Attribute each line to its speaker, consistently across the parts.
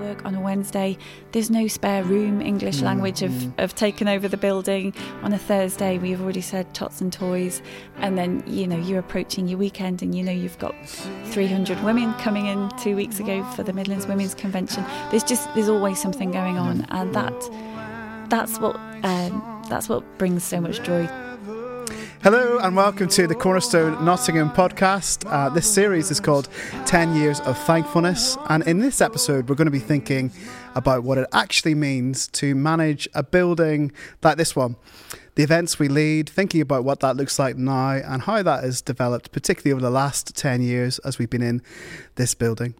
Speaker 1: work on a Wednesday, there's no spare room. English mm. language have, have taken over the building. On a Thursday, we've already said tots and toys. And then, you know, you're approaching your weekend and you know you've got 300 women coming in two weeks ago for the Midlands Women's Convention. There's just, there's always something going on. And that, that's what, um, that's what brings so much joy
Speaker 2: Hello and welcome to the Cornerstone Nottingham podcast. Uh, this series is called 10 Years of Thankfulness. And in this episode, we're going to be thinking about what it actually means to manage a building like this one. The events we lead, thinking about what that looks like now and how that has developed, particularly over the last 10 years as we've been in this building.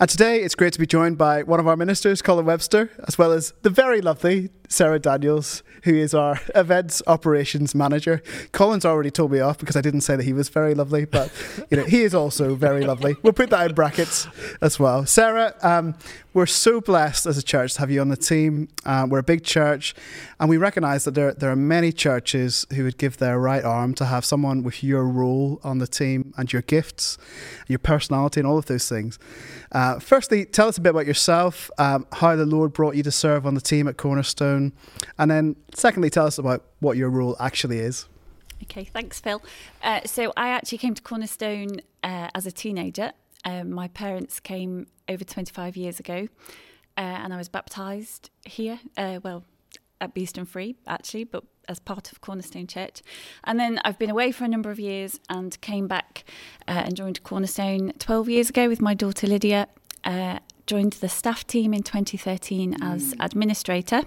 Speaker 2: And today it's great to be joined by one of our ministers, Colin Webster, as well as the very lovely Sarah Daniels, who is our events operations manager. Colin's already told me off because I didn't say that he was very lovely, but you know he is also very lovely. We'll put that in brackets as well. Sarah, um, we're so blessed as a church to have you on the team. Uh, we're a big church, and we recognise that there there are many churches who would give their right arm to have someone with your role on the team and your gifts, your personality, and all of those things. Uh, firstly, tell us a bit about yourself, um, how the Lord brought you to serve on the team at Cornerstone, and then secondly, tell us about what your role actually is.
Speaker 1: Okay, thanks, Phil. Uh, so I actually came to Cornerstone uh, as a teenager. Um, my parents came over 25 years ago, uh, and I was baptised here. Uh, well, at Beeston Free, actually, but as part of Cornerstone Church. And then I've been away for a number of years and came back uh, and joined Cornerstone 12 years ago with my daughter Lydia. Uh, joined the staff team in 2013 mm. as administrator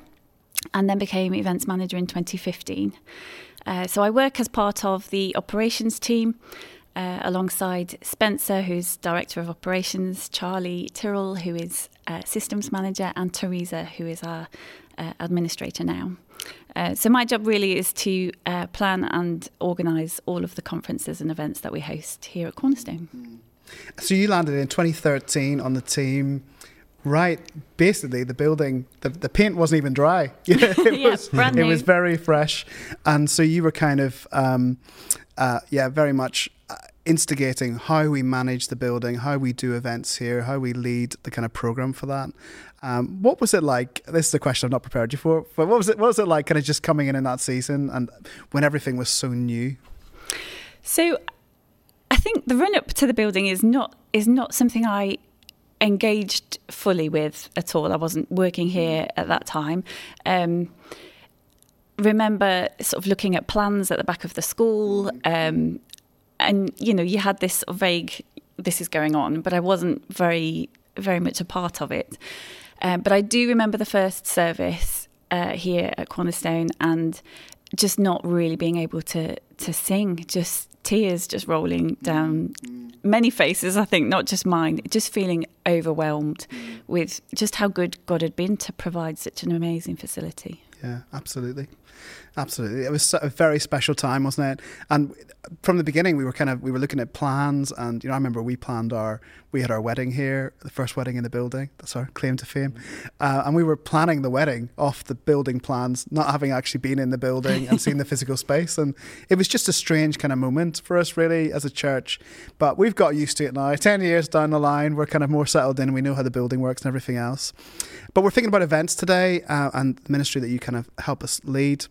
Speaker 1: and then became events manager in 2015. Uh, so I work as part of the operations team. Uh, alongside Spencer, who's Director of Operations, Charlie Tyrrell, who is uh, Systems Manager, and Teresa, who is our uh, Administrator now. Uh, so my job really is to uh, plan and organise all of the conferences and events that we host here at Cornerstone.
Speaker 2: So you landed in 2013 on the team. Right, basically the building, the, the paint wasn't even dry.
Speaker 1: it yeah, was brand new.
Speaker 2: it was very fresh, and so you were kind of, um, uh, yeah, very much uh, instigating how we manage the building, how we do events here, how we lead the kind of program for that. Um, what was it like? This is a question I've not prepared you for, but what was it? What was it like, kind of just coming in in that season and when everything was so new?
Speaker 1: So, I think the run up to the building is not is not something I engaged fully with at all. I wasn't working here at that time. Um, remember sort of looking at plans at the back of the school, um, and you know, you had this vague this is going on, but I wasn't very very much a part of it. Um, but I do remember the first service uh, here at Cornerstone and just not really being able to to sing, just tears just rolling down many faces. I think not just mine, just feeling overwhelmed mm. with just how good God had been to provide such an amazing facility.
Speaker 2: Yeah, absolutely. Absolutely, it was a very special time, wasn't it? And from the beginning, we were kind of we were looking at plans, and you know, I remember we planned our we had our wedding here, the first wedding in the building. That's our claim to fame, uh, and we were planning the wedding off the building plans, not having actually been in the building and seen the physical space, and it was just a strange kind of moment for us, really, as a church. But we've got used to it now. Ten years down the line, we're kind of more settled in. We know how the building works and everything else. But we're thinking about events today uh, and the ministry that you kind of help us lead.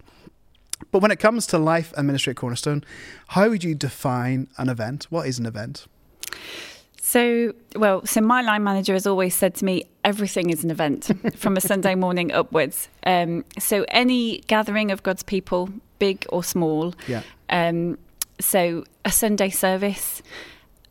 Speaker 2: But when it comes to life and ministry at Cornerstone, how would you define an event? What is an event?
Speaker 1: So, well, so my line manager has always said to me, everything is an event from a Sunday morning upwards. Um, so, any gathering of God's people, big or small.
Speaker 2: Yeah.
Speaker 1: Um, so, a Sunday service,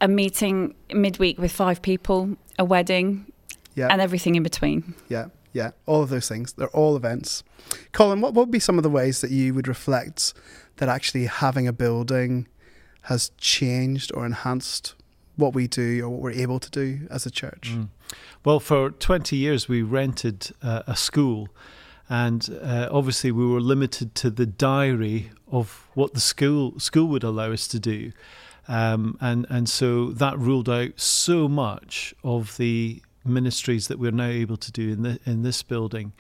Speaker 1: a meeting midweek with five people, a wedding, yeah. and everything in between.
Speaker 2: Yeah yeah, all of those things. They're all events. Colin, what, would be some of the ways that you would reflect that actually having a building has changed or enhanced what we do or what we're able to do as a church? Mm.
Speaker 3: Well, for 20 years, we rented uh, a school. And uh, obviously, we were limited to the diary of what the school school would allow us to do, um, and and so that ruled out so much of the ministries that we're now able to do in the, in this building.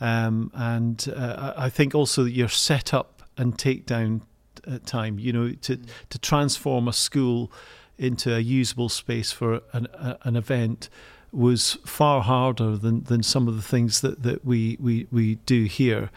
Speaker 3: Um, and uh, I think also your setup and takedown uh, time, you know, to to transform a school into a usable space for an, a, an event was far harder than, than some of the things that, that we, we, we do here.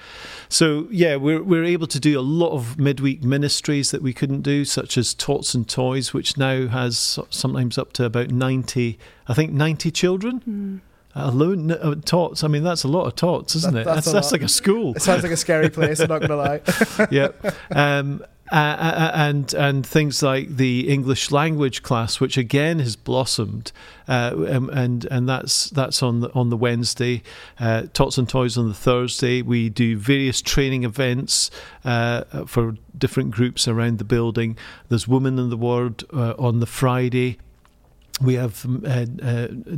Speaker 3: So, yeah, we're, we're able to do a lot of midweek ministries that we couldn't do, such as Tots and Toys, which now has sometimes up to about 90, I think 90 children. Mm. Alone uh, tots. I mean, that's a lot of tots, isn't that, it? That's, that's, that's like a school.
Speaker 2: It sounds like a scary place. I'm not going to lie.
Speaker 3: yeah, um, uh, uh, and and things like the English language class, which again has blossomed, uh, um, and and that's that's on the, on the Wednesday, uh, Tots and Toys on the Thursday. We do various training events uh, for different groups around the building. There's Women in the Word uh, on the Friday. We have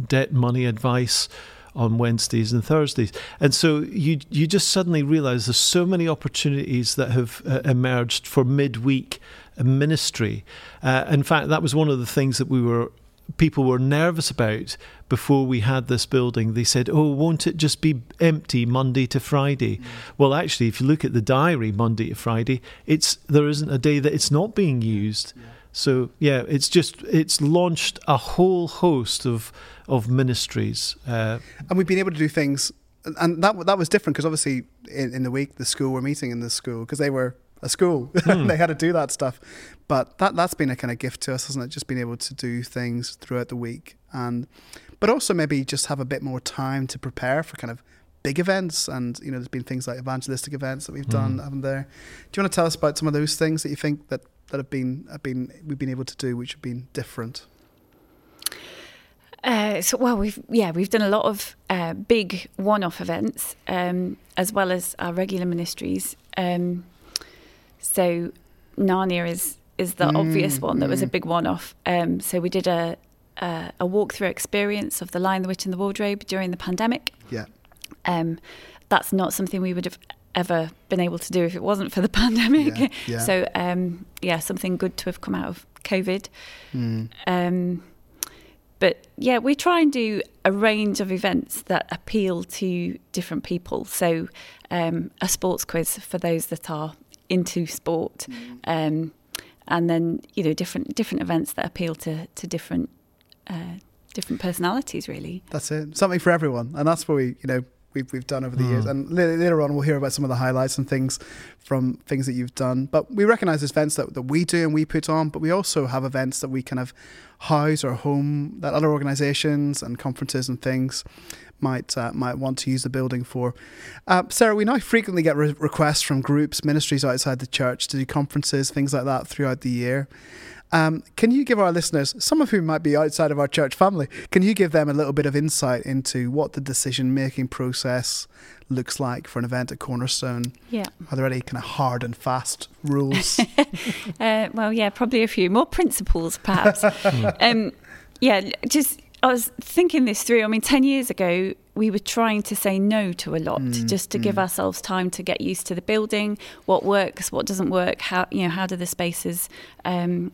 Speaker 3: debt money advice on Wednesdays and Thursdays. And so you you just suddenly realize there's so many opportunities that have uh, emerged for midweek ministry. Uh, in fact, that was one of the things that we were people were nervous about before we had this building. They said, "Oh, won't it just be empty Monday to Friday?" Mm. Well, actually, if you look at the diary, Monday to Friday, it's there isn't a day that it's not being used. Yeah. So yeah, it's just it's launched a whole host of of ministries. Uh,
Speaker 2: and we've been able to do things, and that that was different because obviously in, in, the week the school were meeting in the school because they were a school, hmm. they had to do that stuff. But that that's been a kind of gift to us, hasn't it? Just being able to do things throughout the week, and but also maybe just have a bit more time to prepare for kind of big events and you know there's been things like evangelistic events that we've mm. done haven't there do you want to tell us about some of those things that you think that that have been have been we've been able to do which have been different
Speaker 1: uh, so well, we've yeah we've done a lot of uh, big one-off events um, as well as our regular ministries. Um, so Narnia is is the mm, obvious one that was a mm. big one-off. Um, so we did a, a a walkthrough experience of the Lion, the Witch, and the Wardrobe during the pandemic.
Speaker 2: Yeah,
Speaker 1: um, that's not something we would have ever been able to do if it wasn't for the pandemic. Yeah, yeah. So um, yeah, something good to have come out of COVID. Mm. Um, but yeah, we try and do a range of events that appeal to different people. So um, a sports quiz for those that are into sport, mm. um, and then you know different different events that appeal to to different uh, different personalities. Really,
Speaker 2: that's it. Something for everyone, and that's what we you know we've, we've done over the mm. years. And later on, we'll hear about some of the highlights and things from things that you've done. But we recognize events that, that we do and we put on, but we also have events that we kind of house or home that other organizations and conferences and things might uh, might want to use the building for. Uh, Sarah, we now frequently get re- requests from groups, ministries outside the church to do conferences, things like that throughout the year. Um, can you give our listeners, some of whom might be outside of our church family, can you give them a little bit of insight into what the decision making process looks like for an event at Cornerstone?
Speaker 1: Yeah.
Speaker 2: Are there any kind of hard and fast rules?
Speaker 1: uh, well, yeah, probably a few more principles, perhaps. um, yeah, just I was thinking this through. I mean, 10 years ago, we were trying to say no to a lot mm, just to mm. give ourselves time to get used to the building, what works, what doesn't work, how, you know, how do the spaces um,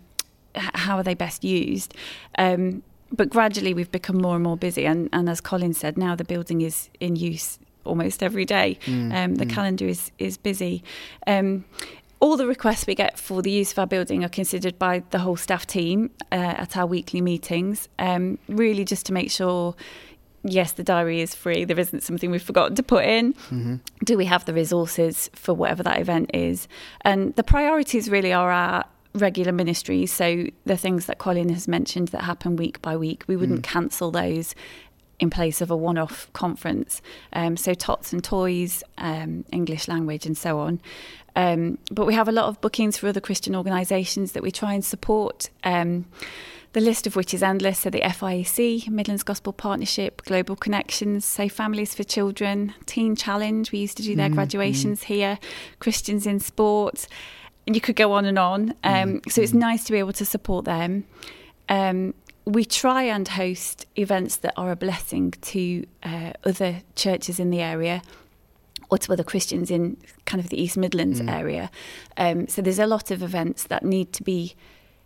Speaker 1: how are they best used? Um, but gradually we've become more and more busy. And, and as Colin said, now the building is in use almost every day. Mm, um, the mm. calendar is, is busy. Um, all the requests we get for the use of our building are considered by the whole staff team uh, at our weekly meetings, um, really just to make sure yes, the diary is free. There isn't something we've forgotten to put in. Mm-hmm. Do we have the resources for whatever that event is? And the priorities really are our regular ministries. So the things that Colin has mentioned that happen week by week, we wouldn't mm. cancel those in place of a one-off conference. Um, so tots and toys, um, English language, and so on. Um, but we have a lot of bookings for other Christian organisations that we try and support. Um, the list of which is endless. So the FIEC, Midlands Gospel Partnership, Global Connections, Safe Families for Children, Teen Challenge. We used to do their mm, graduations mm. here. Christians in Sport you could go on and on. Um, mm. So it's nice to be able to support them. Um, we try and host events that are a blessing to uh, other churches in the area or to other Christians in kind of the East Midlands mm. area. Um, so there's a lot of events that need to be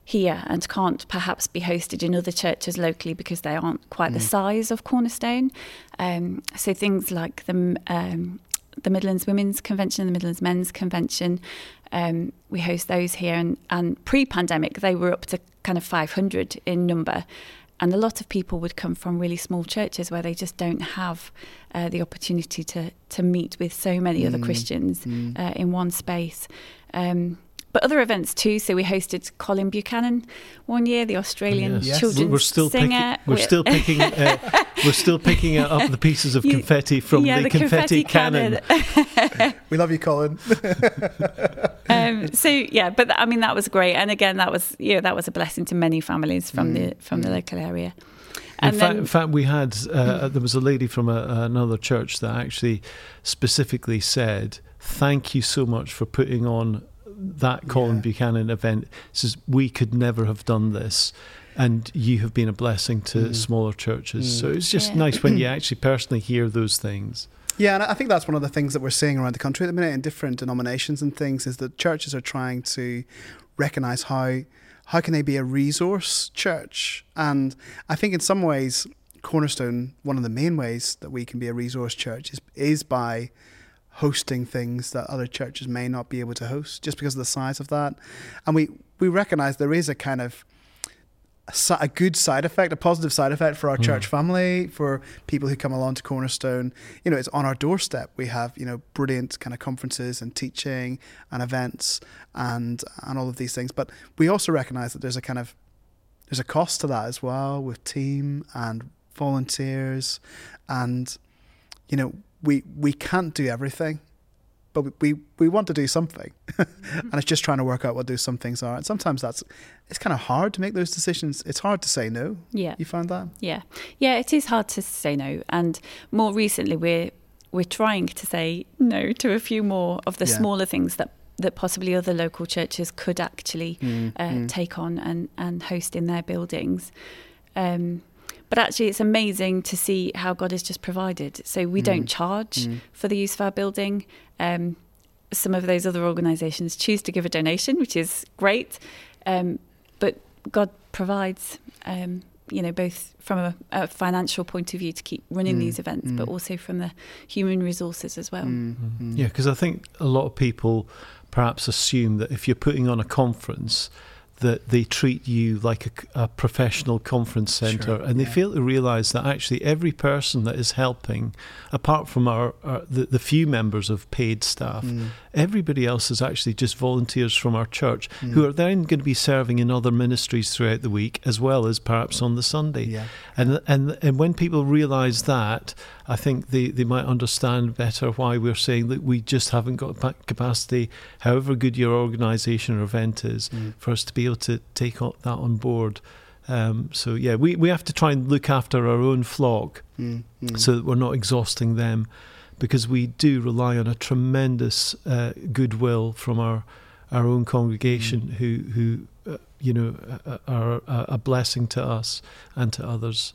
Speaker 1: here and can't perhaps be hosted in other churches locally because they aren't quite mm. the size of Cornerstone. Um, so things like the um, the Midlands Women's Convention and the Midlands Men's Convention. Um, we host those here, and, and pre-pandemic they were up to kind of 500 in number, and a lot of people would come from really small churches where they just don't have uh, the opportunity to to meet with so many other
Speaker 2: Mm.
Speaker 1: Christians
Speaker 2: Mm.
Speaker 1: uh, in one space. Um, but other events too. So we hosted Colin Buchanan one year, the Australian
Speaker 3: Yes.
Speaker 2: Yes.
Speaker 1: children's
Speaker 3: we're still
Speaker 1: singer.
Speaker 3: picking, we're still picking uh, we're still picking up the pieces of
Speaker 1: You-
Speaker 3: confetti from
Speaker 1: yeah,
Speaker 3: the, confetti, cannon.
Speaker 2: We love you, Colin.
Speaker 1: um, so yeah, but th- I mean that was great, and again that was you know that was a blessing to many families from
Speaker 2: Mm,
Speaker 1: the from the
Speaker 2: mm.
Speaker 1: local area.
Speaker 3: In
Speaker 1: And
Speaker 3: fact, in fact, we had uh, there was a lady from a, another church that actually specifically said, "Thank you so much for putting on that Colin
Speaker 2: Yeah.
Speaker 3: Buchanan event." Says we could never have done this, and you have been a blessing to
Speaker 2: Mm.
Speaker 3: smaller churches.
Speaker 2: Mm.
Speaker 3: So it's just
Speaker 1: Yeah.
Speaker 3: nice when you actually personally hear those things.
Speaker 2: Yeah, and I think that's one of the things that we're seeing around the country at the minute in different denominations and things is that churches are trying to recognize how how can they be a resource church? And I think in some ways Cornerstone, one of the main ways that we can be a resource church is is by hosting things that other churches may not be able to host just because of the size of that. And we we recognize there is a kind of a, a good side effect, a positive side effect for our
Speaker 3: Mm.
Speaker 2: church family, for people who come along to Cornerstone. You know, it's on our doorstep. We have, you know, brilliant kind of conferences and teaching and events and and all of these things. But we also recognize that there's a kind of there's a cost to that as well with team and volunteers and you know, we we can't do everything. But we, we, we want to do something. and it's just trying to work out what those some things are. And sometimes that's it's kind of hard to make those decisions. It's hard to say no.
Speaker 1: yeah,
Speaker 2: You find that?
Speaker 1: yeah, yeah. It is hard to say no, and more recently we're we're trying to say no to a few more of the
Speaker 2: Yeah.
Speaker 1: smaller things that that possibly other local churches could actually
Speaker 2: Mm,
Speaker 1: uh,
Speaker 2: mm.
Speaker 1: take on and, and host in their buildings. Um, but actually, it's amazing to see how God has just provided. So we
Speaker 2: Mm.
Speaker 1: don't charge
Speaker 2: Mm.
Speaker 1: for the use of our building. Um, some of those other organisations choose to give a donation, which is great. Um, but God provides, um, you know, both from a, a financial point of view to keep running
Speaker 2: Mm,
Speaker 1: these events, but
Speaker 2: mm.
Speaker 1: also from the human resources as well.
Speaker 2: Mm, mm.
Speaker 3: Yeah, because I think a lot of people perhaps assume that if you're putting on a conference, that they treat you like a, a professional conference centre,
Speaker 2: Sure,
Speaker 3: and they
Speaker 2: yeah.
Speaker 3: fail to realise that actually every person that is helping, apart from our, our the, the few members of paid staff,
Speaker 2: Mm,
Speaker 3: everybody else is actually just volunteers from our church
Speaker 2: mm.
Speaker 3: who are then going to be serving in other ministries throughout the week as well as perhaps on the Sunday.
Speaker 2: Yeah.
Speaker 3: And and and when people realise that, I think they, they might understand better why we're saying that we just haven't got pa- capacity, however good your organisation or event is,
Speaker 2: Mm.
Speaker 3: for us to be able to take that on board. Um, so yeah, we, we have to try and look after our own flock
Speaker 2: Mm, mm.
Speaker 3: so that we're not exhausting them, because we do rely on a tremendous uh, goodwill from our our own congregation
Speaker 2: Mm.
Speaker 3: who who uh, you know uh, are a blessing to us and to others.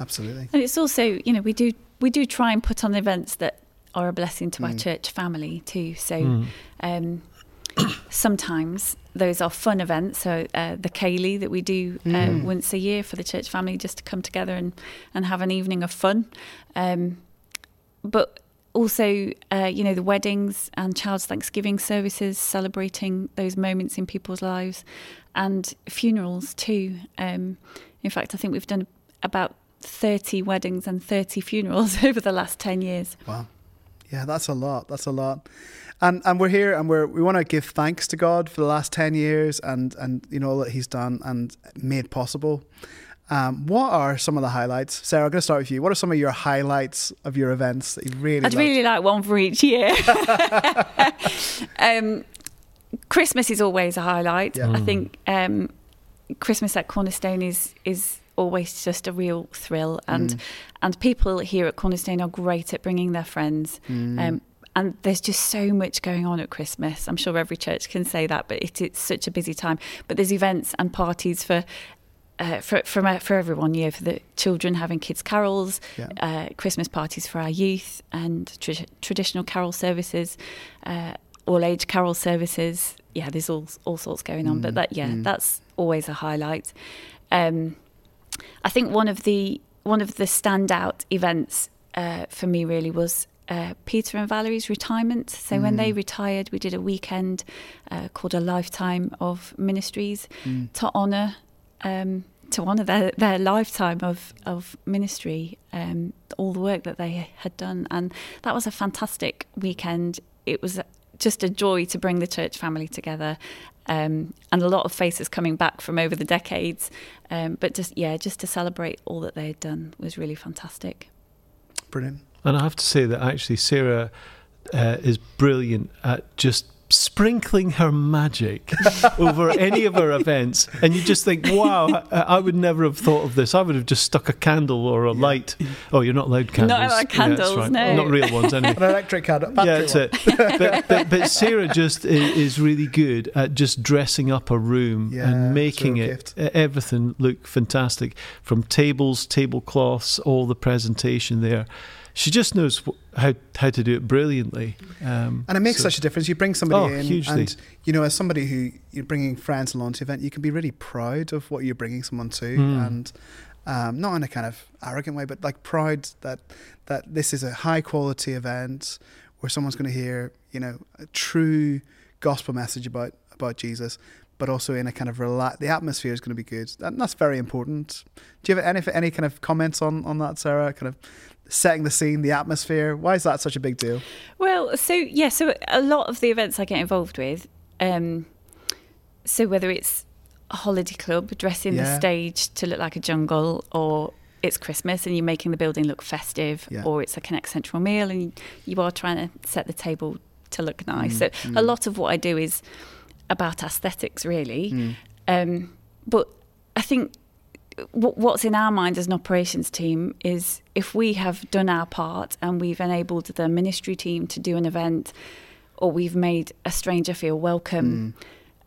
Speaker 2: Absolutely.
Speaker 1: And it's also, you know, we do we do try and put on events that are a blessing to our
Speaker 2: Mm.
Speaker 1: church family too. So
Speaker 3: Mm.
Speaker 1: um, sometimes those are fun events. So uh, the ceilidh that we do uh,
Speaker 2: Mm.
Speaker 1: once a year for the church family, just to come together and and have an evening of fun. Um, but also, uh, you know, the weddings and child's Thanksgiving services, celebrating those moments in people's lives, and funerals too. Um, in fact, I think we've done about 30 weddings and 30 funerals over the last 10 years.
Speaker 2: Wow. Yeah, that's a lot. That's a lot. And and we're here and we're we want to give thanks to God for the last 10 years and and you know all that he's done and made possible. Um, what are some of the highlights? Sarah, I'm going to start with you. What are some of your highlights of your events that you really
Speaker 1: I'd
Speaker 2: loved?
Speaker 1: really like one for each year. um, Christmas is always a highlight.
Speaker 2: Yeah.
Speaker 1: I
Speaker 3: Mm.
Speaker 1: think um, Christmas at Cornerstone is is always just a real thrill, and
Speaker 2: Mm.
Speaker 1: and people here at Cornerstone are great at bringing their friends.
Speaker 2: Mm.
Speaker 1: Um, and there's just so much going on at Christmas. I'm sure every church can say that, but it, it's such a busy time. But there's events and parties for. Uh, for for, for everyone, you know, for the children having kids' carols,
Speaker 2: Yeah.
Speaker 1: uh, Christmas parties for our youth, and tra- traditional carol services, uh, all age carol services. Yeah, there's all all sorts going on.
Speaker 2: Mm,
Speaker 1: But that, yeah,
Speaker 2: mm.
Speaker 1: that's always a highlight. Um, I think one of the one of the standout events uh, for me really was uh, Peter and Valerie's retirement. So when they
Speaker 2: Mm.
Speaker 1: retired, we did a weekend uh, called a lifetime of ministries
Speaker 2: Mm.
Speaker 1: to honour um, to honour their, their lifetime of, of ministry, um, all the work that they had done. And that was a fantastic weekend. It was just a joy to bring the church family together. Um, and a lot of faces coming back from over the decades. Um, but just, yeah, just to celebrate all that they had done was really fantastic.
Speaker 2: Brilliant.
Speaker 3: And I have to say that actually Sarah uh, is brilliant at just sprinkling her magic over any of her events and you just think wow I, would never have thought of this. I would have just stuck a candle or a light. Oh you're not allowed candles.
Speaker 1: Not like candles yeah, right. no.
Speaker 3: Not real ones anyway.
Speaker 2: An electric candle
Speaker 3: yeah that's it. but, but, but, sarah just is really good at just dressing up a room yeah, and making it gift. everything look fantastic from tables tablecloths all the presentation there she just knows how how to do it brilliantly. Um,
Speaker 2: and it makes so, such a difference. You bring somebody oh, in, hugely. and you know, as somebody who you're bringing friends along to event, you can be really proud of what you're bringing someone to, mm. and um, not in a kind of arrogant way, but like proud that that this is a high quality event where someone's going to hear, you know, a true gospel message about about Jesus, but also in a kind of relax. The atmosphere is going to be good, and that's very important. Do you have any any kind of comments on on that, Sarah? Kind of setting the scene, the atmosphere. Why is that such a big deal?
Speaker 1: Well, so yeah, so a lot of the events I get involved with, um, so whether it's a holiday club dressing yeah. the stage to look like a jungle, or it's Christmas and you're making the building look festive, yeah. or it's a Connect Central meal and you are trying to set the table to look nice. Mm, so mm. a lot of what I do is about aesthetics, really. Mm. Um, but I think what's in our mind as an operations team is if we have done our part and we've enabled the ministry team to do an event or we've made a stranger feel welcome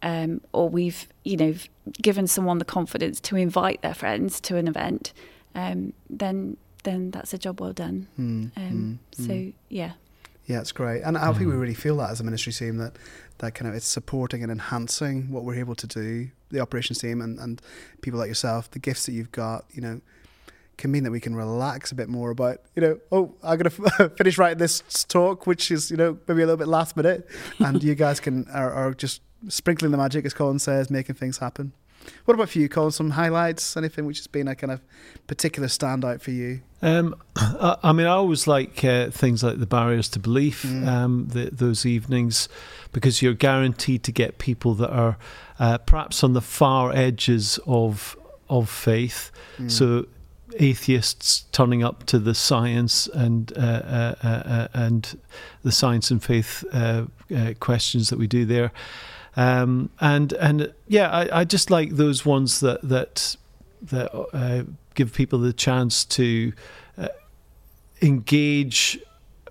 Speaker 1: mm. um, or we've you know given someone the confidence to invite their friends to an event um, then then that's a job well done mm. Um, mm. so yeah
Speaker 2: yeah it's great and I think we mm. really feel that as a ministry team that that kind of it's supporting and enhancing what we're able to do the operations team and, and people like yourself, the gifts that you've got, you know, can mean that we can relax a bit more about, you know, oh, I'm going to finish writing this talk, which is, you know, maybe a little bit last minute. And you guys can, are, are just sprinkling the magic, as Colin says, making things happen. What about for you, Colin? Some highlights? Anything which has been a kind of particular standout for you?
Speaker 3: Um, I, I, mean, I always like uh, things like the barriers to belief. Mm. Um, the, those evenings, because you're guaranteed to get people that are uh, perhaps on the far edges of of faith. Mm. So atheists turning up to the science and uh, uh, uh, uh and the science and faith questions that we do there. Um, and and yeah, I, I, just like those ones that that that uh, give people the chance to uh, engage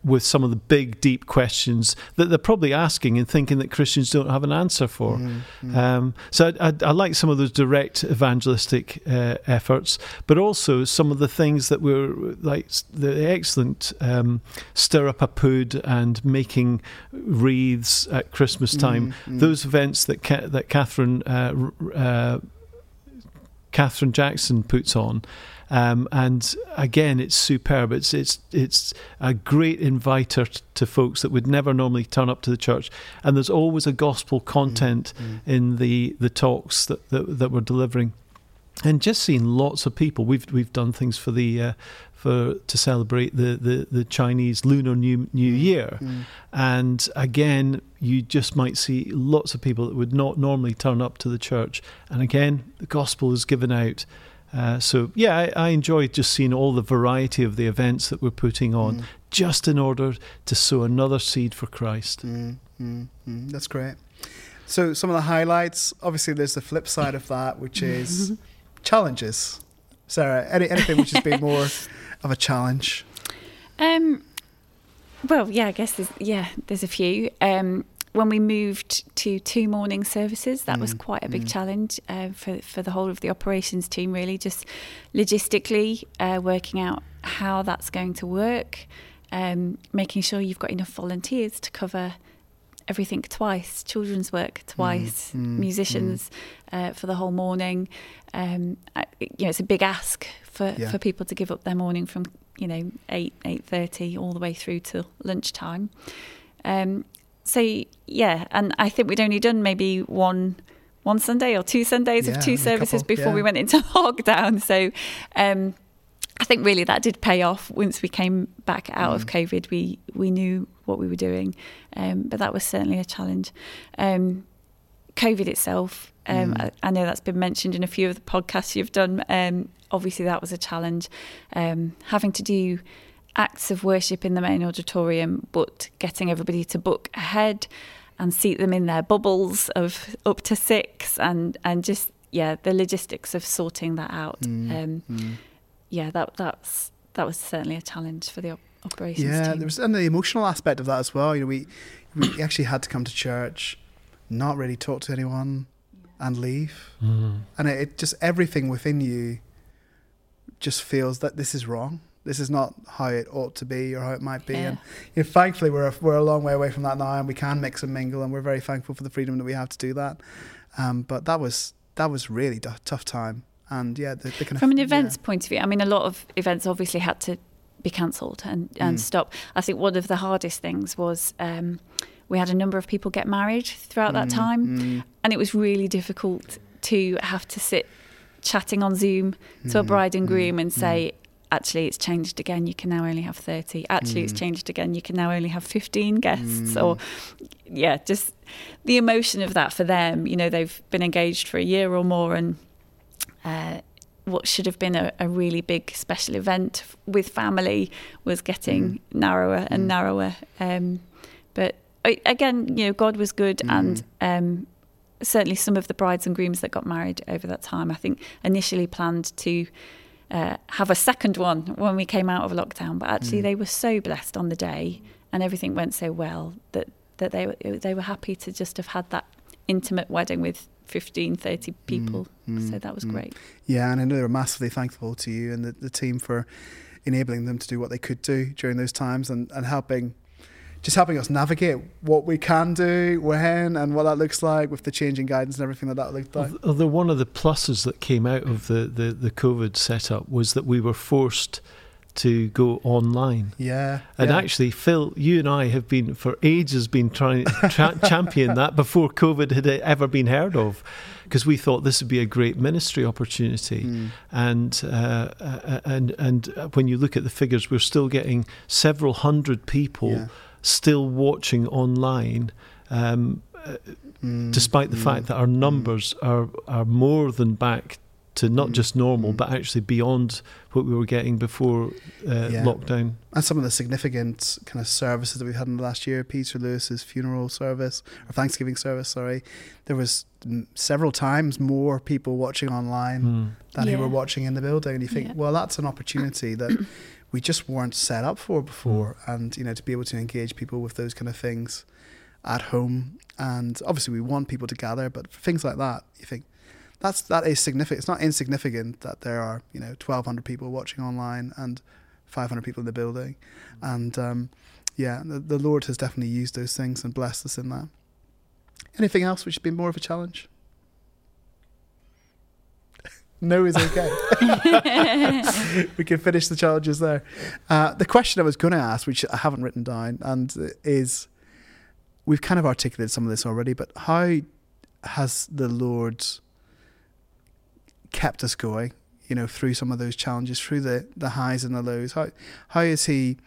Speaker 3: with some of the big, deep questions that they're probably asking and thinking that Christians don't have an answer for. Mm-hmm. Um, so I, I, I, like some of those direct evangelistic uh, efforts, but also some of the things that were like the excellent um, stir up a pud and making wreaths at Christmas time. Mm-hmm. Those events that Ca- that Catherine uh, uh, Catherine Jackson puts on. Um, and again, it's superb. It's it's it's a great inviter t- to folks that would never normally turn up to the church. And there's always a gospel content mm-hmm. in the the talks that, that that we're delivering. And just seeing lots of people. We've we've done things for the uh, for to celebrate the, the, the Chinese Lunar New New mm. Year, mm. and again, you just might see lots of people that would not normally turn up to the church. And again, the gospel is given out. Uh, so yeah, I, I, enjoy just seeing all the variety of the events that we're putting on, mm. just in order to sow another seed for Christ.
Speaker 2: Mm, mm, mm. That's great. So some of the highlights. Obviously, there's the flip side of that, which is challenges. Sarah, any, anything which has been more of a challenge?
Speaker 1: Um, well, yeah, I guess there's yeah, there's a few. Um, when we moved to two morning services, that mm. was quite a big mm. challenge uh, for for the whole of the operations team. Really, just logistically uh, working out how that's going to work, um, making sure you've got enough volunteers to cover everything twice, children's work twice, mm. mm musicians mm. uh, for the whole morning. Um, you know, it's a big ask for, yeah. for people to give up their morning from you know eight eight thirty all the way through to lunchtime. Um, so yeah, and I think we'd only done maybe one one Sunday or two Sundays
Speaker 2: Yeah,
Speaker 1: of two services
Speaker 2: couple,
Speaker 1: before
Speaker 2: yeah.
Speaker 1: we went into lockdown. So um, I think really that did pay off. Once we came back out of
Speaker 2: Mm.
Speaker 1: COVID, we we knew what we were doing, um, but that was certainly a challenge. Um, COVID itself, um,
Speaker 2: Mm.
Speaker 1: I, I know that's been mentioned in a few of the podcasts you've done. Um, obviously, that was a challenge. Um, having to do acts of worship in the main auditorium, but getting everybody to book ahead and seat them in their bubbles of up to six, and and just yeah, the logistics of sorting that out.
Speaker 2: Mm,
Speaker 1: Um,
Speaker 2: mm.
Speaker 1: yeah, that that's that was certainly a challenge for the op- operations
Speaker 2: Yeah,
Speaker 1: team.
Speaker 2: there was and the emotional aspect of that as well. You know, we we actually had to come to church, not really talk to anyone, and leave.
Speaker 3: Mm.
Speaker 2: And it, it just everything within you just feels that this is wrong. This is not how it ought to be or how it might be.
Speaker 1: Yeah.
Speaker 2: And you know, thankfully, we're a, we're a long way away from that now, and we can mix and mingle, and we're very thankful for the freedom that we have to do that. Um, but that was that was really a tough time, and yeah, the, the kind of
Speaker 1: From an
Speaker 2: yeah.
Speaker 1: events point of view, I mean, a lot of events obviously had to be cancelled and, and
Speaker 2: Mm.
Speaker 1: stop. I think one of the hardest things was um, we had a number of people get married throughout that
Speaker 2: Mm,
Speaker 1: time,
Speaker 2: mm,
Speaker 1: and it was really difficult to have to sit chatting on Zoom to a
Speaker 2: mm,
Speaker 1: bride and
Speaker 2: mm,
Speaker 1: groom and
Speaker 2: mm.
Speaker 1: say, actually, it's changed again. You can now only have 30. Actually, it's
Speaker 2: Mm.
Speaker 1: changed again. You can now only have 15 guests.
Speaker 2: Mm.
Speaker 1: Or, yeah, just the emotion of that for them. You know, they've been engaged for a year or more and uh, what should have been a, a really big special event with family was getting narrower and
Speaker 2: Mm.
Speaker 1: narrower. Um, but again, you know, God was good,
Speaker 2: Mm.
Speaker 1: and um, certainly some of the brides and grooms that got married over that time, I think, initially planned to. Uh, have a second one when we came out of lockdown, but actually
Speaker 2: Mm.
Speaker 1: they were so blessed on the day, and everything went so well that that they were- they were happy to just have had that intimate wedding with 15, 30 people.
Speaker 2: mm,
Speaker 1: so that was
Speaker 2: mm.
Speaker 1: great.
Speaker 2: Yeah, and I know they were massively thankful to you and the, the team for enabling them to do what they could do during those times and, and helping just helping us navigate what we can do, when and what that looks like with the changing guidance and everything that that looked like.
Speaker 3: Although one of the pluses that came out of the, the, the COVID setup was that we were forced to go online.
Speaker 2: Yeah.
Speaker 3: And
Speaker 2: yeah.
Speaker 3: actually, Phil, you and I have been for ages been trying to tra- champion that before COVID had ever been heard of, because we thought this would be a great ministry opportunity.
Speaker 2: Mm.
Speaker 3: And uh, uh, and and when you look at the figures, we're still getting several hundred people
Speaker 2: Yeah.
Speaker 3: Still watching online. Um, uh,
Speaker 2: Mm,
Speaker 3: despite the
Speaker 2: mm,
Speaker 3: fact that our numbers are are more than back to not
Speaker 2: Mm,
Speaker 3: just normal,
Speaker 2: mm.
Speaker 3: but actually beyond what we were getting before uh,
Speaker 2: Yeah.
Speaker 3: lockdown.
Speaker 2: and some of the significant kind of services that we've had in the last year, Peter Lewis's funeral service or Thanksgiving service, sorry, there was mm, several times more people watching online
Speaker 3: Mm.
Speaker 2: than who were watching in the building. And you think,
Speaker 1: Yeah.
Speaker 2: well, that's an opportunity that we just weren't set up for before. And, you know, to be able to engage people with those kind of things at home. And obviously, we want people to gather, but for things like that, you think, that's that is significant. It's not insignificant that there are you know 1,200 people watching online and 500 people in the building, and um, yeah, the, the Lord has definitely used those things and blessed us in that. Anything else which has been more of a challenge? No is okay. we can finish the challenges there. Uh, the question I was going to ask, which I haven't written down, and is we've kind of articulated some of this already, but how has the Lord kept us going? You know, through some of those challenges, through the the highs and the lows. How how is He?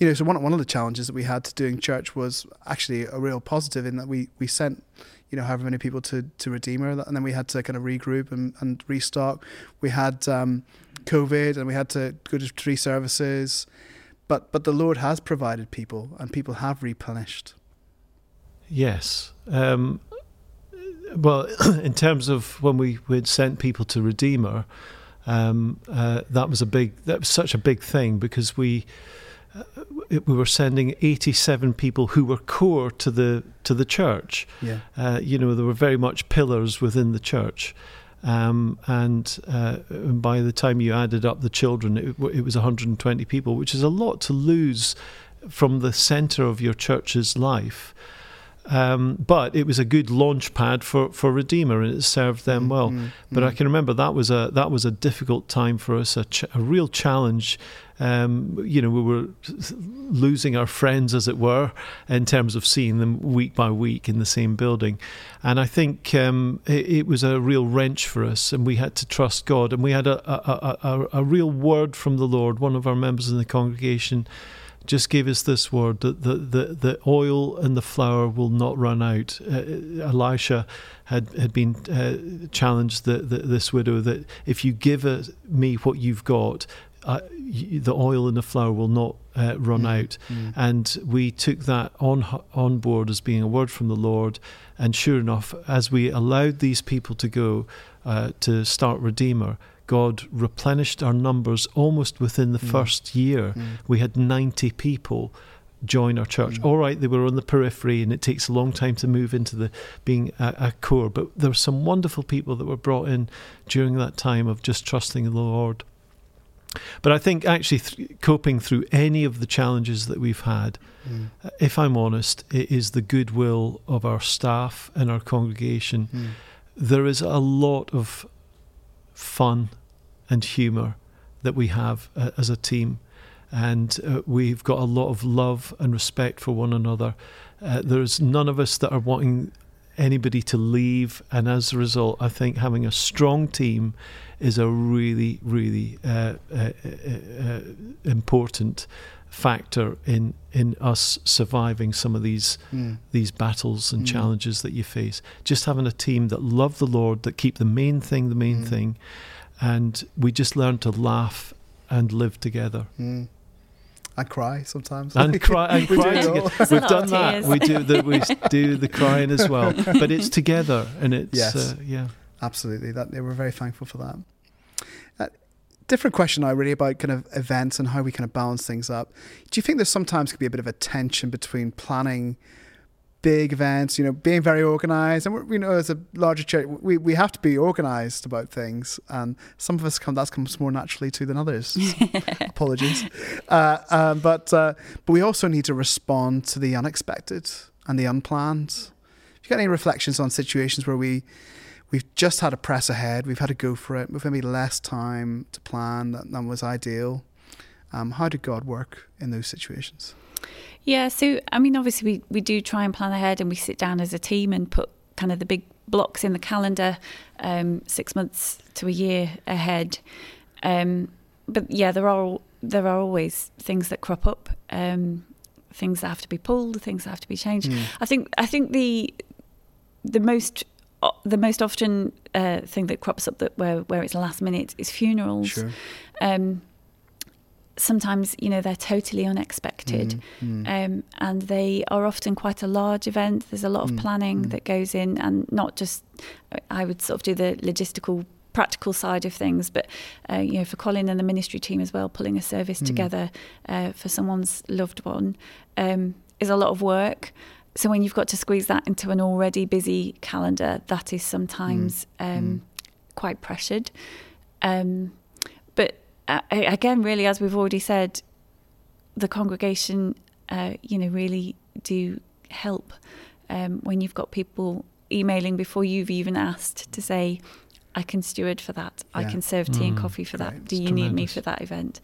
Speaker 2: You know, so one one of the challenges that we had to doing church was actually a real positive in that we we sent you know however many people to to Redeemer, and then we had to kind of regroup and, and restock. We had um, COVID, and we had to go to three services, but but the Lord has provided people, and people have replenished.
Speaker 3: Yes. Um, well, in terms of when we had sent people to Redeemer, um, uh, that was a big. That was such a big thing because we we were sending eighty-seven people who were core to the to the church.
Speaker 2: Yeah.
Speaker 3: Uh, you know, there were very much pillars within the church. Um, and uh, by the time you added up the children, it, it was 120 people, which is a lot to lose from the centre of your church's life. Um, but it was a good launch pad for, for Redeemer, and it served them well.
Speaker 2: mm,
Speaker 3: But
Speaker 2: mm.
Speaker 3: I can remember that was a that was a difficult time for us, a, ch- a real challenge. Um, you know, we were losing our friends, as it were, in terms of seeing them week by week in the same building, and I think um, it, it was a real wrench for us, and we had to trust God, and we had a a, a, a a real word from the Lord. One of our members in the congregation just gave us this word that the, the, the oil and the flour will not run out. Uh, Elisha had had been uh, challenged the, the, this widow that if you give uh, me what you've got, uh, the oil and the flour will not uh, run
Speaker 2: Mm,
Speaker 3: out.
Speaker 2: mm.
Speaker 3: And we took that on on board as being a word from the Lord. And sure enough, as we allowed these people to go uh, to start Redeemer, God replenished our numbers almost within the
Speaker 2: Mm.
Speaker 3: first year.
Speaker 2: Mm.
Speaker 3: We had 90 people join our church.
Speaker 2: Mm.
Speaker 3: All right, they were on the periphery, and it takes a long time to move into the being a, a core. But there were some wonderful people that were brought in during that time of just trusting the Lord. But I think actually th- coping through any of the challenges that we've had,
Speaker 2: Mm.
Speaker 3: uh, if I'm honest, it is the goodwill of our staff and our congregation.
Speaker 2: Mm.
Speaker 3: There is a lot of fun and humour that we have uh, as a team, and uh, we've got a lot of love and respect for one another. Uh, there's none of us that are wanting anybody to leave, and as a result, I think having a strong team is a really, really uh, uh, uh, uh, important factor in in us surviving some of these
Speaker 2: Mm.
Speaker 3: these battles and
Speaker 2: Mm.
Speaker 3: challenges that you face. Just having a team that love the Lord, that keep the main thing the main
Speaker 2: Mm.
Speaker 3: thing, and we just learn to laugh and live together
Speaker 2: Mm. I cry sometimes.
Speaker 3: and cry and
Speaker 2: we
Speaker 3: cry together. We've done that. We do the we do the crying as well, but it's together and it's
Speaker 2: Yes.
Speaker 3: uh, yeah.
Speaker 2: Absolutely, that they were very thankful for that. Uh, different question I really about kind of events and how we kind of balance things up. Do you think there sometimes could be a bit of a tension between planning big events, you know, being very organised, and we're, you know, as a larger church, we, we have to be organised about things, and some of us come that comes more naturally to than others. Apologies, uh, um, but uh, but we also need to respond to the unexpected and the unplanned. Have you got any reflections on situations where we we've just had to press ahead, we've had to go for it, we've maybe less time to plan than, than was ideal? Um, how did God work in those situations?
Speaker 1: Yeah, so I mean, obviously, we, we do try and plan ahead and we sit down as a team and put kind of the big blocks in the calendar um, six months to a year ahead. Um, but yeah, there are there are always things that crop up, um, things that have to be pulled, things that have to be changed.
Speaker 2: Mm.
Speaker 1: I think I think the the most the most often uh, thing that crops up that where where it's last minute is funerals.
Speaker 2: Sure.
Speaker 1: Um, sometimes you know they're totally unexpected
Speaker 2: Mm, mm,
Speaker 1: um, and they are often quite a large event. There's a lot of
Speaker 2: Mm,
Speaker 1: planning
Speaker 2: mm.
Speaker 1: that goes in, and not just I would sort of do the logistical, practical side of things, but uh, you know, for Colin and the ministry team as well, pulling a service
Speaker 2: Mm.
Speaker 1: together uh, for someone's loved one um, is a lot of work. So when you've got to squeeze that into an already busy calendar, that is sometimes um, quite pressured. Um, again, really, as we've already said, the congregation, uh, you know, really do help um, when you've got people emailing before you've even asked to say, I can steward for that. I can serve tea and
Speaker 3: Mm.
Speaker 1: coffee for
Speaker 2: Great.
Speaker 1: that. Do
Speaker 3: It's
Speaker 1: you need me for that event?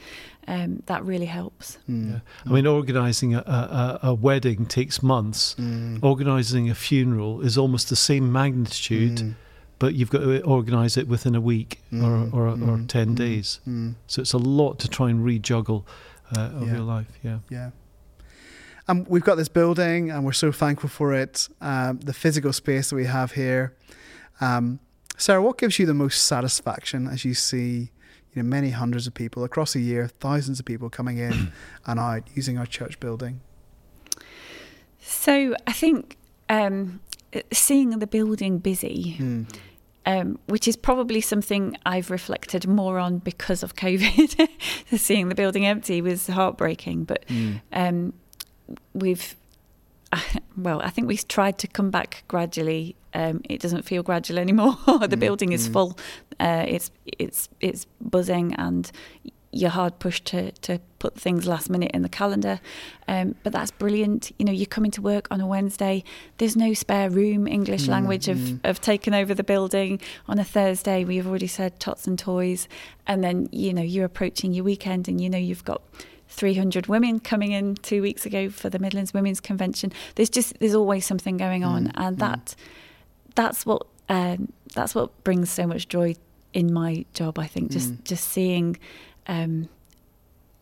Speaker 1: Um, that really helps.
Speaker 2: mm,
Speaker 3: Yeah. I mean, organising a, a, a wedding takes months.
Speaker 2: mm,
Speaker 3: Organising a funeral is almost the same magnitude,
Speaker 2: mm,
Speaker 3: but you've got to organise it within a week
Speaker 2: Mm,
Speaker 3: or, or, or
Speaker 2: mm,
Speaker 3: 10
Speaker 2: mm,
Speaker 3: days.
Speaker 2: mm,
Speaker 3: So it's a lot to try and rejuggle uh, of
Speaker 2: Yeah.
Speaker 3: your life. Yeah.
Speaker 2: yeah. Um, we've got this building, and we're so thankful for it. Um, the physical space that we have here. Um, Sarah, what gives you the most satisfaction as you see, you know, many hundreds of people across a year, thousands of people coming in and out using our church building?
Speaker 1: So I think um, seeing the building busy,
Speaker 2: Mm,
Speaker 1: um, which is probably something I've reflected more on because of COVID. seeing the building empty was heartbreaking, but
Speaker 2: mm,
Speaker 1: um, we've well i think we've tried to come back gradually. Um, it doesn't feel gradual anymore. The
Speaker 2: Mm,
Speaker 1: building is
Speaker 2: mm.
Speaker 1: full. Uh, it's it's it's buzzing and you're hard pushed to, to put things last minute in the calendar. Um, but that's brilliant. You know, you're coming to work on a Wednesday, there's no spare room. English
Speaker 2: Mm,
Speaker 1: language have,
Speaker 2: mm.
Speaker 1: have taken over the building. On a Thursday, we've already said tots and toys. And then, you know, you're approaching your weekend and you know you've got 300 women coming in two weeks ago for the Midlands Women's Convention. There's just, there's always something going on.
Speaker 2: Mm,
Speaker 1: and
Speaker 2: mm.
Speaker 1: that, that's what, um, that's what brings so much joy in my job, I think, just,
Speaker 2: Mm.
Speaker 1: just seeing, um,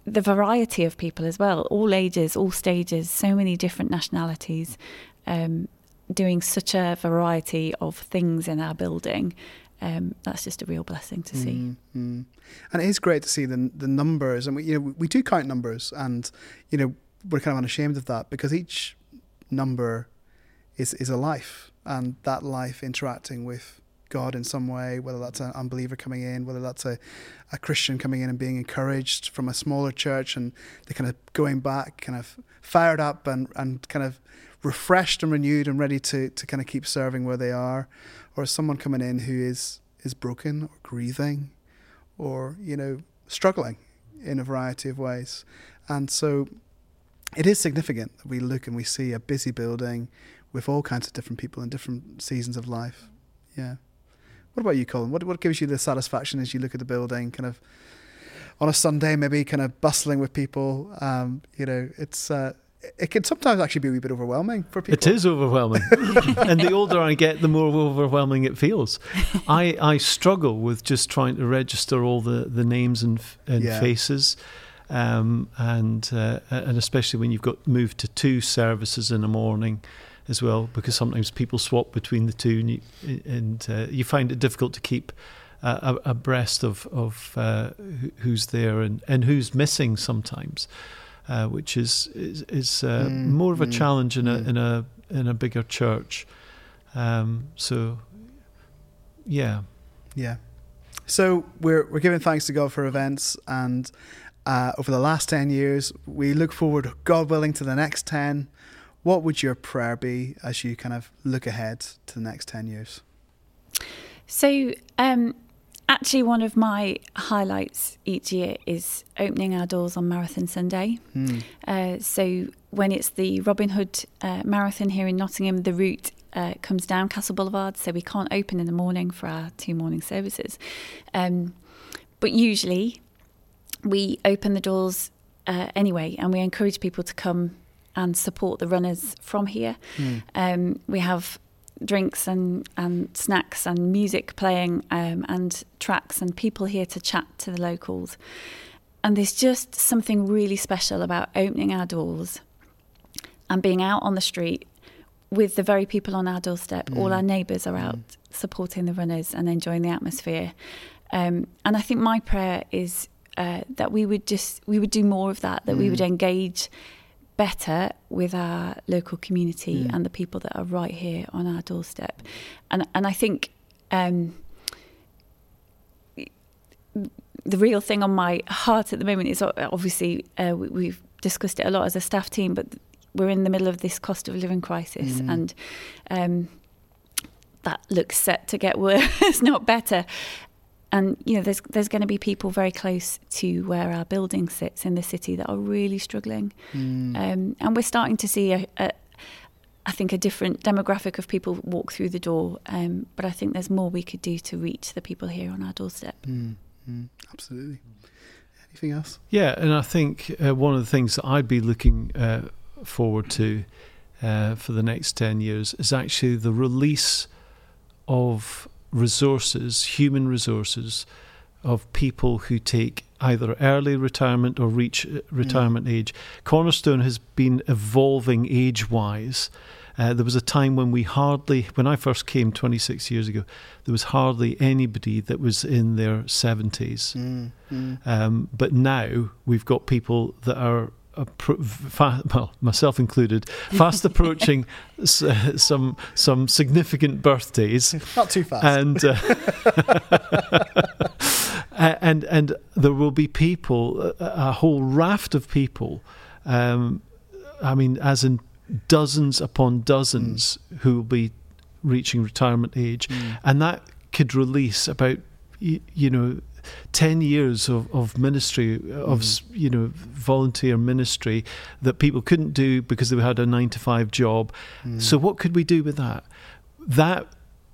Speaker 1: the variety of people as well, all ages, all stages, so many different nationalities, um, doing such a variety of things in our building. Um, that's just a real blessing to see.
Speaker 2: Mm, mm. And it is great to see the the numbers, and we you know we do count numbers, and you know we're kind of unashamed of that because each number is is a life, and that life interacting with God in some way, whether that's an unbeliever coming in, whether that's a, a Christian coming in and being encouraged from a smaller church, and they're kind of going back, kind of fired up and and kind of refreshed and renewed and ready to to kind of keep serving where they are, or someone coming in who is is broken or grieving or you know struggling in a variety of ways. And so it is significant that we look and we see a busy building with all kinds of different people in different seasons of life. Yeah what about you colin what, what gives you the satisfaction as you look at the building kind of on a sunday maybe kind of bustling with people um, you know it's uh, it can sometimes actually be a wee bit overwhelming for people
Speaker 3: It is overwhelming. and the older I get, the more overwhelming it feels. I, I struggle with just trying to register all the, the names and, and
Speaker 2: Yeah.
Speaker 3: faces. Um, and uh, and especially when you've got moved to two services in the morning as well, because sometimes people swap between the two, and you, and uh, you find it difficult to keep uh, abreast of of uh, who's there and, and who's missing sometimes, uh, which is is, is uh,
Speaker 2: Mm,
Speaker 3: more of a
Speaker 2: mm,
Speaker 3: challenge in a
Speaker 2: mm.
Speaker 3: in a in a bigger church. Um, so, yeah.
Speaker 2: Yeah. So we're we're giving thanks to God for events, and uh, over the last ten years, we look forward, God willing, to the next ten. What would your prayer be as you kind of look ahead to the next ten years?
Speaker 1: So, um, actually, one of my highlights each year is opening our doors on Marathon Sunday.
Speaker 2: Hmm.
Speaker 1: Uh, so, when it's the Robin Hood uh, Marathon here in Nottingham, the route uh, comes down Castle Boulevard, so we can't open in the morning for our two morning services. Um, but usually, we open the doors uh, anyway, and we encourage people to come and support the runners from here.
Speaker 2: Hmm.
Speaker 1: Um, we have drinks and, and snacks and music playing um, and tracks and people here to chat to the locals. And there's just something really special about opening our doors and being out on the street with the very people on our doorstep. All
Speaker 2: Mm.
Speaker 1: our neighbours are out supporting the runners and enjoying the atmosphere. Um, and I think my prayer is uh, that we would just we would do more of that. That we would
Speaker 2: Mm.
Speaker 1: engage better with our local community
Speaker 2: Mm.
Speaker 1: and the people that are right here on our doorstep. And and I think um, the real thing on my heart at the moment is obviously uh, we, we've discussed it a lot as a staff team, but we're in the middle of this cost of living crisis,
Speaker 2: Mm.
Speaker 1: and um, that looks set to get worse, not better. And you know, there's there's going to be people very close to where our building sits in the city that are really struggling,
Speaker 2: Hmm.
Speaker 1: um, and we're starting to see a, a, I think a different demographic of people walk through the door. Um, but I think there's more we could do to reach the people here on our doorstep.
Speaker 2: Hmm. Hmm. Absolutely. Anything else?
Speaker 3: Yeah, and I think uh, one of the things that I'd be looking uh, forward to uh, for the next 10 years is actually the release of resources, human resources, of people who take either early retirement or reach uh, retirement age. Cornerstone has been evolving age wise. Uh, there was a time when we hardly, when I first came 26 years ago, there was hardly anybody that was in their 70s.
Speaker 2: Hmm. Hmm.
Speaker 3: Um, but now we've got people that are, appro- fa- well, myself included, fast approaching s- some some significant birthdays,
Speaker 2: Not too fast.
Speaker 3: and uh, and and there will be people, a, a whole raft of people. Um, I mean, as in dozens upon dozens who will be reaching retirement age
Speaker 2: Hmm.
Speaker 3: and that could release about you, you know 10 years of, of ministry, of,
Speaker 2: Mhm.
Speaker 3: you know, volunteer ministry that people couldn't do because they had a nine to five job.
Speaker 2: Mm.
Speaker 3: So, what could we do with that? That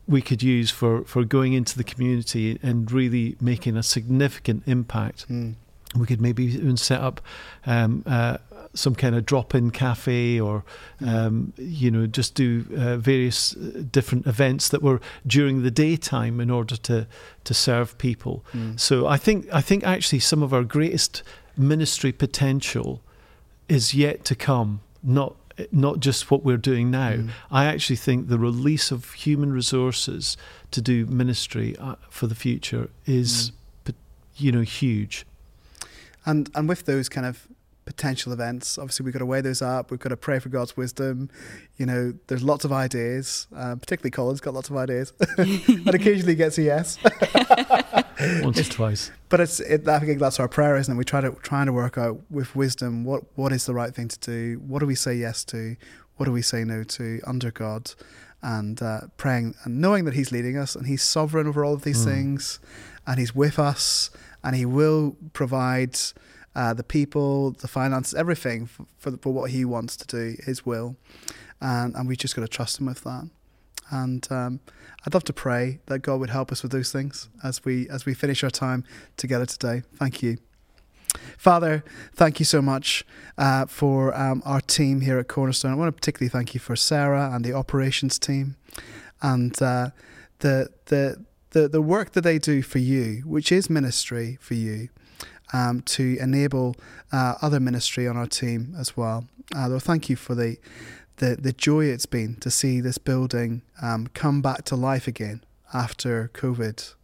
Speaker 3: we could use for, for going into the community and really making a significant impact.
Speaker 2: Mm.
Speaker 3: We could maybe even set up um, uh, some kind of drop-in cafe, or um, you know, just do uh, various uh, different events that were during the daytime in order to to serve people.
Speaker 2: Mm.
Speaker 3: So I think I think actually some of our greatest ministry potential is yet to come. Not not just what we're doing now.
Speaker 2: Mm.
Speaker 3: I actually think the release of human resources to do ministry uh, for the future is, pot- you know, huge.
Speaker 2: And and with those kind of potential events, obviously we've got to weigh those up. We've got to pray for God's wisdom. You know, there's lots of ideas. Uh, particularly Colin's got lots of ideas, and occasionally gets a yes.
Speaker 3: Once or twice.
Speaker 2: But it's it, I think that's our prayer, isn't it? We try to trying to work out with wisdom what what is the right thing to do. What do we say yes to? What do we say no to under God? And uh, praying and knowing that He's leading us and He's sovereign over all of these
Speaker 3: Mm.
Speaker 2: things, and He's with us, and He will provide uh, the people, the finances, everything for, for for what He wants to do, His will, and and we just got to trust Him with that. And um, I'd love to pray that God would help us with those things as we as we finish our time together today. Thank you. Father, thank you so much uh, for um, our team here at Cornerstone. I want to particularly thank you for Sarah and the operations team and uh, the, the, the, the work that they do for you, which is ministry for you, um, to enable uh, other ministry on our team as well. Uh, thank you for the, the, the joy it's been to see this building um, come back to life again after COVID.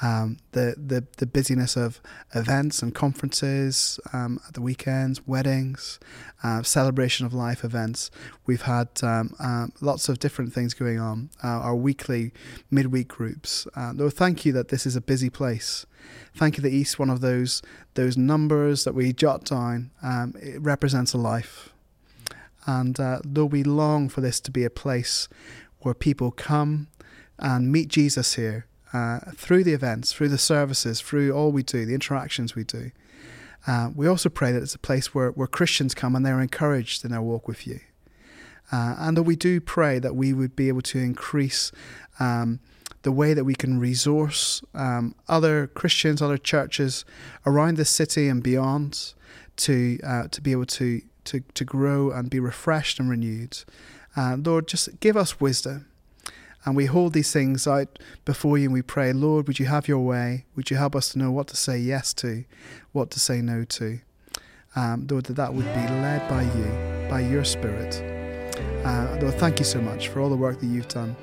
Speaker 2: Um, the, the the busyness of events and conferences um, at the weekends, weddings, uh, celebration of life events. We've had um, um, lots of different things going on. Uh, our weekly, midweek groups. Uh, Lord, thank you that this is a busy place. Thank you that each one of those those numbers that we jot down um, it represents a life. And uh, Lord, we long for this to be a place where people come and meet Jesus here uh, through the events, through the services, through all we do, the interactions we do. Uh, we also pray that it's a place where, where Christians come and they're encouraged in their walk with you. Uh, and that we do pray that we would be able to increase um, the way that we can resource um, other Christians, other churches around the city and beyond to uh, to be able to, to, to grow and be refreshed and renewed. Uh, Lord, just give us wisdom. And we hold these things out before you and we pray, Lord, would you have your way? Would you help us to know what to say yes to, what to say no to? Um, Lord, that that would be led by you, by your Spirit. Uh, Lord, thank you so much for all the work that you've done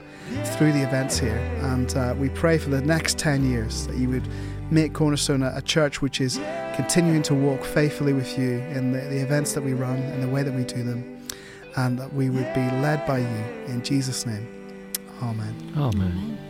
Speaker 2: through the events here. And uh, we pray for the next 10 years that you would make Cornerstone a, a church which is continuing to walk faithfully with you in the, the events that we run, and the way that we do them, and that we would be led by you. In Jesus' name, amen.
Speaker 3: Amen.
Speaker 1: Amen.